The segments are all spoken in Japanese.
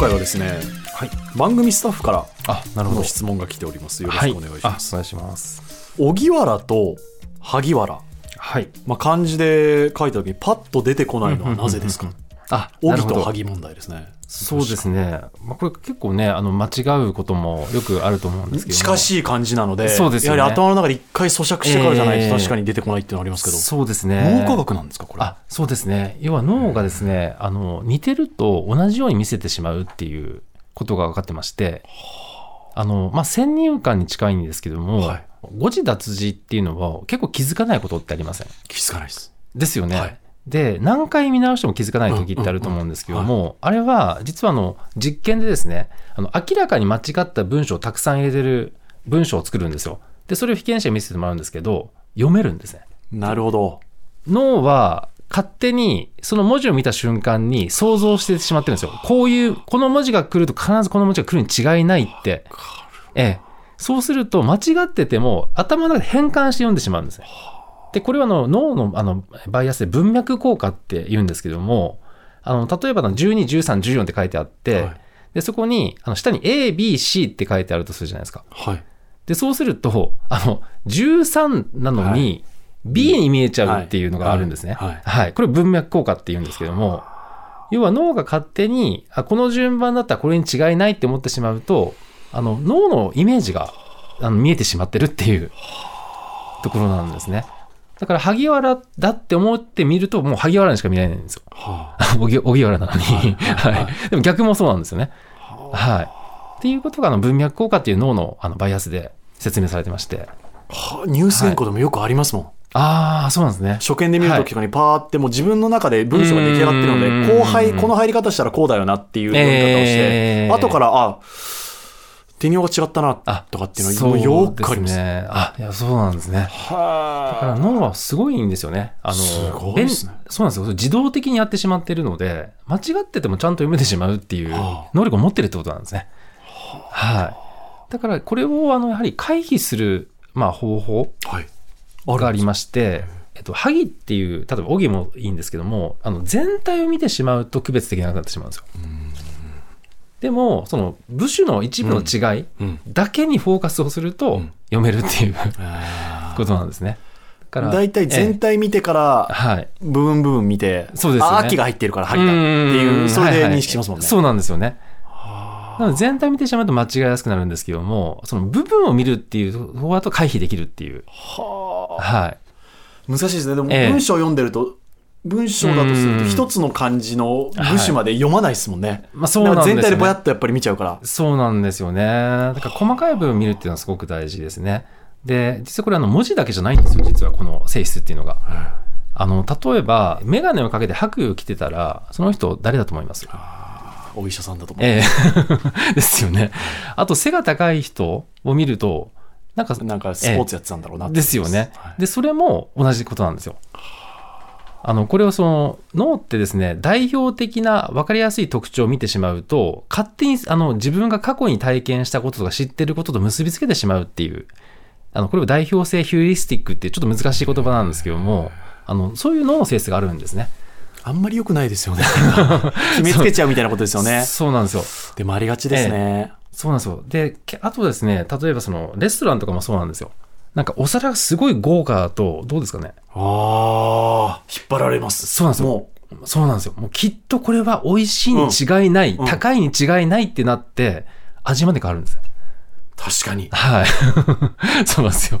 回はですね、はい。番組スタッフからあ、なるほど。の質問が来ております。よろはい。しくお願いします。あお願いします。荻原と萩原、はい。まあ、漢字で書いた時にパッと出てこないのはなぜですか？あ、なる荻ほど。と萩問題ですね。そうですね。まあ、これ結構ね、あの、間違うこともよくあると思うんですけども。近しい漢字なので、そうですよねやはり頭の中で一回咀嚼してからじゃないとええ確かに出てこないっていうのはありますけど、そうですね。脳科学なんですか、これ？あそうですね要は脳がですねあの似てると同じように見せてしまうっていうことが分かってましてあの、まあ、先入観に近いんですけども、はい誤字脱字っていうのは結構気づかないことってありません？気づかないです。ですよね。はいで何回見直しても気づかない時ってあると思うんですけども、あれは実はあの実験でですねあの明らかに間違った文章をたくさん入れてる文章を作るんですよ。でそれを被験者に見せてもらうんですけど読めるんですね。なるほど。脳は勝手にその文字を見た瞬間に想像してしまってるんですよ。こういう、この文字が来ると必ずこの文字が来るに違いないって。ええ。そうすると間違ってても頭の中で変換して読んでしまうんですね。で、これはあの脳のあのバイアスで文脈効果って言うんですけども、あの例えばあの12、13、14って書いてあって、はいでそこにあの下に A、B、C って書いてあるとするじゃないですか。はい。で、そうすると、あの、13なのに、B に見えちゃうっていうのがあるんですね。はいはい。これ文脈効果って言うんですけども、要は脳が勝手に、あ、この順番だったらこれに違いないって思ってしまうと、あの、脳のイメージがあの見えてしまってるっていうところなんですね。だから、萩原だって思ってみると、もう萩原にしか見えないんですよ。は 荻荻原なのに。はいはい。でも逆もそうなんですよね。はい。っていうことが、あの、文脈効果っていう脳のあのバイアスで説明されてまして。あはあニュース原稿でもよくありますもん。ああ、そうなんですね。初見で見るときとかにパーってもう自分の中で文章が出来上がってるのうんで、後輩、この入り方したらこうだよなっていう読み方をして、えー後から、あ、手にが違ったなあとかっていうのはよくあります。ね。あ、いや、そうなんですね。だからは脳はすごいんですよね。あの、すごいですね便そうなんですよ。自動的にやってしまってるので、間違っててもちゃんと読めてしまうっていうはあ能力を持ってるってことなんですね。はい。だから、これを、あの、やはり回避する、まあ、方法。がありままして、えっと、萩っていう、例えば、荻もいいんですけども、あの、全体を見てしまうと区別できなくなってしまうんですよ。でも、その、部首の一部の違いうん。だけにフォーカスをするとうん読めるっていうあことなんですね。だから大体全体見てから、はい。部分部分見て、そうですよねあ、秋が入ってるから萩だっていう、それで認識しますもんね。そうなんですよね。なので全体見てしまうと間違いやすくなるんですけども、その部分を見るっていう方だと回避できるっていう。はあはい。難しいですね。でもええ文章を読んでると、文章だとするとうん一つの漢字の部首まで読まないですもんね。まあそうなんですよ、ね。全体でぼやっとやっぱり見ちゃうから。そうなんですよね。だから細かい部分を見るっていうのはすごく大事ですね。で、実はこれあの文字だけじゃないんですよ、実はこの性質っていうのが。あの、例えば、メガネをかけて白衣を着てたら、その人誰だと思います？お医者さんだと思う。ええ ですよね。あと背が高い人を見ると、なんか、なんかスポーツやってたんだろうなってですよねはい。で、それも同じことなんですよ。あの、これをその、脳ってですね、代表的な分かりやすい特徴を見てしまうと、勝手に、あの、自分が過去に体験したこととか知ってることと結びつけてしまうっていう、あの、これを代表性ヒューリスティックってちょっと難しい言葉なんですけども、あの、そういう脳の性質があるんですね。あんまり良くないですよね。決めつけちゃうみたいなことですよね。そうなんですよ。でもありがちですね。そうなんですよ。で、けあとですね、例えばその、レストランとかもそうなんですよ。なんかお皿がすごい豪華だと、どうですかね？ああ、引っ張られます。そうなんですよもそうなんですよ。もうきっとこれは美味しいに違いない、うん高いに違いないってなって、味まで変わるんですよ。う、確かに。はい。そうなんですよ。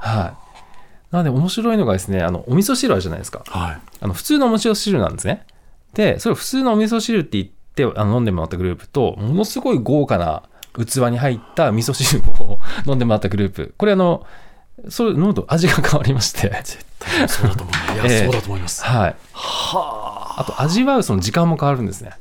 はい。なので面白いのがですね、あの、お味噌汁あるじゃないですか。はい。あの、普通のお味噌汁なんですね。で、それを普通のお味噌汁って言って、あの飲んでもらったグループと、ものすごい豪華な器に入った味噌汁を飲んでもらったグループ。これあの、それ飲むと味が変わりまして。絶対そうだと思う。いや、ええそうだと思います。はい。はあ。あと味わうその時間も変わるんですね。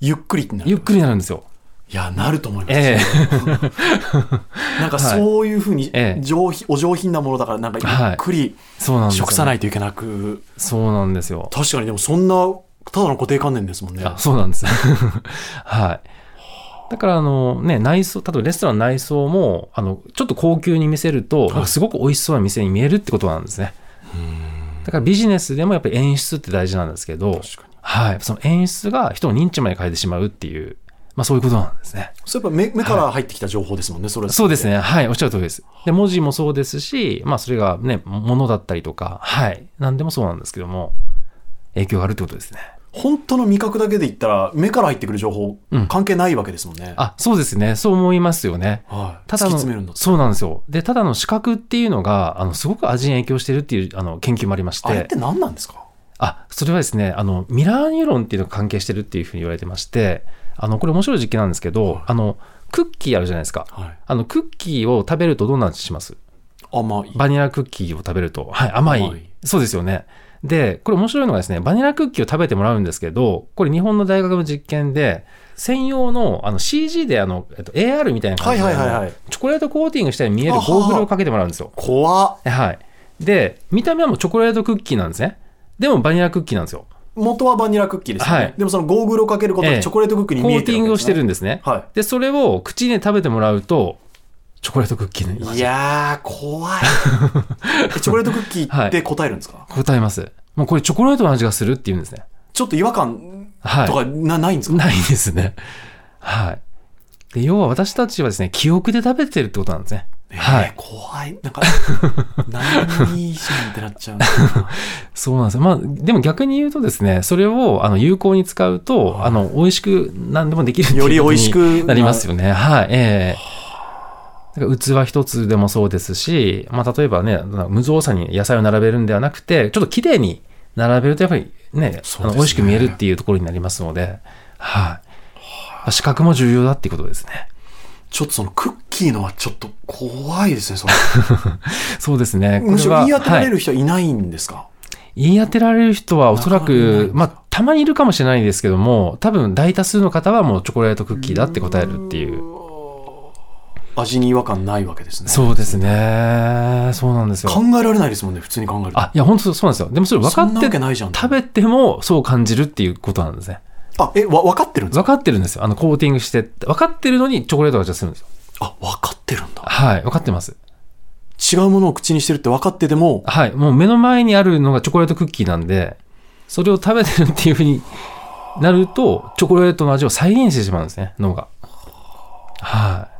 ゆっくりってなる。ゆっくりになるんですよ。いや、なると思います。え なんかそういうふうにええ上品、お上品なものだから、なんかゆっくり食さないといけなく、そうなんですよ。確かにでもそんな、ただの固定観念ですもんね。あそうなんです。はい。だから、あのね、内装、例えばレストランの内装も、あの、ちょっと高級に見せると、なんかすごく美味しそうな店に見えるってことなんですね。だからビジネスでもやっぱり演出って大事なんですけど、はい。その演出が人の認知まで変えてしまうっていう、まあそういうことなんですね。それやっぱ目目から入ってきた情報ですもんね、それそうですね。はい。おっしゃる通りです。で、文字もそうですし、まあそれがね、ものだったりとか、はい。何でもそうなんですけども、影響があるってことですね。本当の味覚だけで言ったら、目から入ってくる情報うん、関係ないわけですもんね。あ、そうですね。そう思いますよね。はい。ただの。そうなんですよ。で、ただの視覚っていうのが、あの、すごく味に影響してるっていう、あの、研究もありましてあれって、何なんですか？あ、それはですね、あの、ミラーニューロンっていうのが関係してるっていうふうに言われてまして、あの、これ面白い実験なんですけど、あの、クッキーあるじゃないですか。はい。あの、クッキーを食べるとどんな味します？甘い。バニラクッキーを食べると。はい、甘い。甘いそうですよね。で、これ面白いのがですね、バニラクッキーを食べてもらうんですけど、これ日本の大学の実験で、専用のあの CG であの、えっと、AR みたいな感じで、はいはいはいはいあのチョコレートコーティングしたように見えるゴーグルをかけてもらうんですよ。怖っ。はい。で、見た目はもうチョコレートクッキーなんですね。でもバニラクッキーなんですよ。元はバニラクッキーですよね。はいでもそのゴーグルをかけることええでチョコレートクッキーにコ見えてるーティングをしてるんんですね。はで、それを口に食べてもらうと、チョコレートクッキーのい。やー、怖い。えチョコレートクッキーって答えるんですか、答えます。もうこれチョコレートの味がするって言うんですね。ちょっと違和感はいとかな,、ないんですか？ないですね。はい。で、要は私たちはですね、記憶で食べてるってことなんですね。はいえー怖い。なんか、何じゃんってなっちゃうな。そうなんですよ。まあ、でも逆に言うとですね、それをあの有効に使うと、あの、美味しく何でもできるっていうより美味しくなりますよね。はい。ええだから器一つでもそうですし、まあ、例えばね、無造作に野菜を並べるんではなくて、ちょっと綺麗に並べるとやっぱりね、ねあの美味しく見えるっていうところになりますので、はい。視覚も重要だっていうことですね。ちょっとそのクッキーのはちょっと怖いですね、それ。そうですね。これはむしろ言い当てられはいる人はいないんですか、言い当てられる人はおそらくまあ、たまにいるかもしれないですけども、多分大多数の方はもうチョコレートクッキーだって答えるっていう。味に違和感ないわけですね。そうですね。そうなんですよ。考えられないですもんね、普通に考えると。あ、いや、本当そうなんですよ。でもそれ分かってわけないじゃん食べてもそう感じるっていうことなんですね。あ、え、わ、分かってるんですか？分かってるんですよ。あの、コーティングして、分かってるのにチョコレートが味がするんですよ。あ、分かってるんだ。はい、分かってます。違うものを口にしてるって分かってても、はい、もう目の前にあるのがチョコレートクッキーなんで、それを食べてるっていうふうになると、チョコレートの味を再現してしまうんですね、脳が。はい。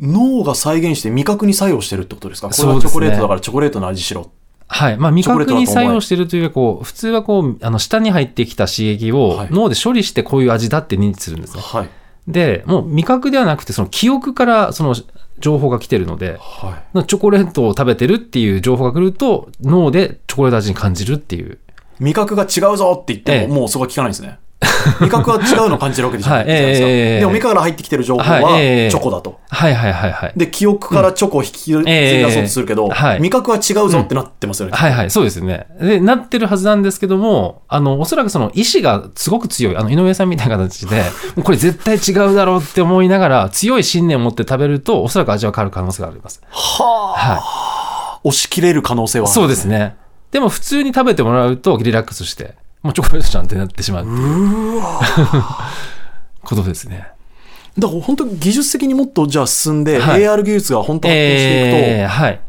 脳が再現して味覚に作用してるってことですか？これはチョコレートだからチョコレートの味しろ。はい。まあ、味覚に作用してるというか、こう、普通はこう、あの、舌に入ってきた刺激をはい脳で処理してこういう味だって認知するんですね。はい。で、もう味覚ではなくて、その記憶からその情報が来てるので、はい。チョコレートを食べてるっていう情報が来ると、脳でチョコレート味に感じるっていう。味覚が違うぞって言っても、ええもうそこは聞かないんですね。味覚は違うのを感じるわけじゃないですか。ええでも目から入ってきてる情報はチョコだと。はいはいはいはい。で、記憶からチョコを引き出そうとするけど、味覚は違うぞってなってますよね。はいはい、そうですよね。で、なってるはずなんですけども、あの、おそらくその意志がすごく強い、あの、井上さんみたいな形で、これ絶対違うだろうって思いながら、強い信念を持って食べると、おそらく味は変わる可能性があります。はあ、は押し切れる可能性はあるそうですね。でも普通に食べてもらうとリラックスして、もうチョコレートちゃんってなってしまうう ことですね。だから本当に技術的にもっとじゃあ進んで、はい AR 技術が本当発展していくと、えーはい。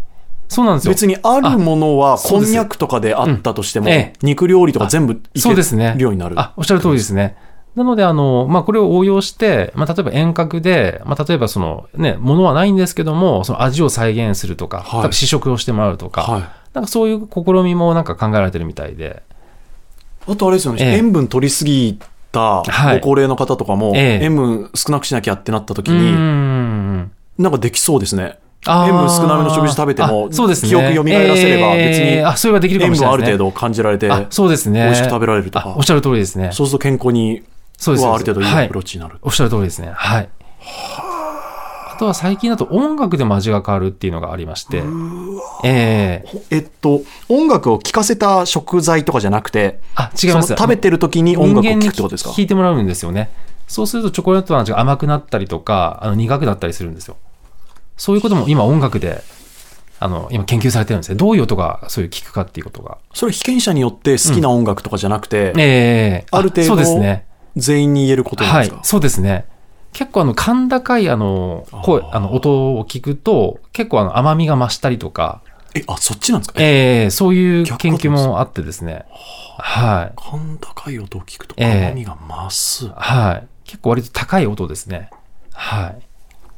そうなんですよ。別にあるものはこんにゃくとかであったとしても、うんええ肉料理とか全部いけそうですね。るようになる。あ、おっしゃる通りですね。なので、あの、まあ、これを応用して、まあ、例えば遠隔で、まあ、例えばその、ね、ものはないんですけども、その味を再現するとか、はい試食をしてもらうとか、はい。なんかそういう試みもなんか考えられてるみたいで、あとあれですよね、ええ塩分取りすぎたはいご高齢の方とかも、ええ塩分少なくしなきゃってなった時に、ん。なんかできそうですね。塩分少なめの食事食べてもあそうですね。記憶蘇らせれば別にえーあ、それができるか塩もしれないですね。分ある程度感じられて、あ、そうですね。美味しく食べられるとかあおっしゃる通りですね。そうすると健康にそうです。はある程度いいはいアプローチになる。おっしゃる通りですね。はい。あとは最近だと音楽でも味が変わるっていうのがありまして、えええっと、音楽を聴かせた食材とかじゃなくて、あ、違います。食べてる時に音楽を聴くってことですか？聞いてもらうんですよね。そうするとチョコレートの味が甘くなったりとか、あの苦くなったりするんですよ。そういうことも今音楽で、あの、今研究されてるんですね。どういう音がそういう聞くかっていうことが。それ被験者によって好きな音楽とかじゃなくて、ええある程度そうですね。全員に言えることなんですか、、はいそうですね。結構あの、甲高いあの、声、あの、音を聞くと、結構あの、甘みが増したりとか、え、あ、そっちなんですか？ええそういう研究もあってですね。はい。甲高い音を聞くとええ甘みが増す。はい。結構割と高い音ですね。はい。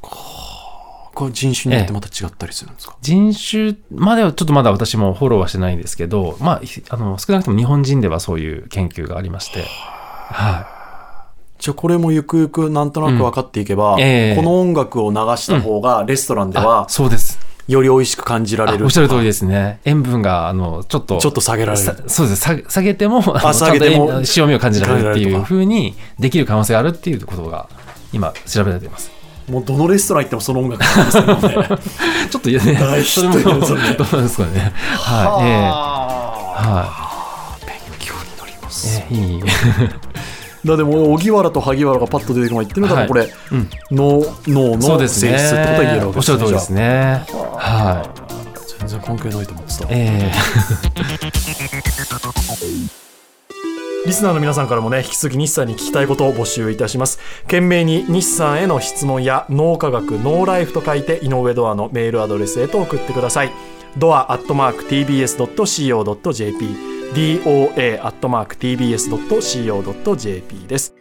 これ人種によってまた違ったりするんですか、人種まではちょっとまだ私もフォローはしてないんですけど、まあ、ひあの少なくとも日本人ではそういう研究がありまして、はじゃあこれもゆくゆくなんとなく分かっていけば、うんええこの音楽を流した方がレストランでい。はあそうです。より美味しく感じられるあおっしゃる通りですね。塩分が、あの、ちょっと、ちょっと下げられるさそうです。下げ下げても、あの下げても塩味を感じられるっていう感じられるとか風にできる可能性があるっていうことが、今、調べられています。もうどのレストラン行ってもその音楽がありますのでちょっと、ね、大それも、ヒットどうなんですかね。はい。ええはは勉強になりまい。す、ええいい。だでも荻原と萩原がパッと出てくるのってみたら、はいこれうん。のそうですね。性質ってことは言えるわけおっしゃる通りですね。はい。全然関係ないと思ってた、えリスナーの皆さんからもね引き続き日産に聞きたいことを募集いたします懸命に日産への質問や脳科学ノーライフと書いて井上ドアのメールアドレスへと送ってくださいドアアットマーク TBS.CO.JP doa.tbs.co.jp です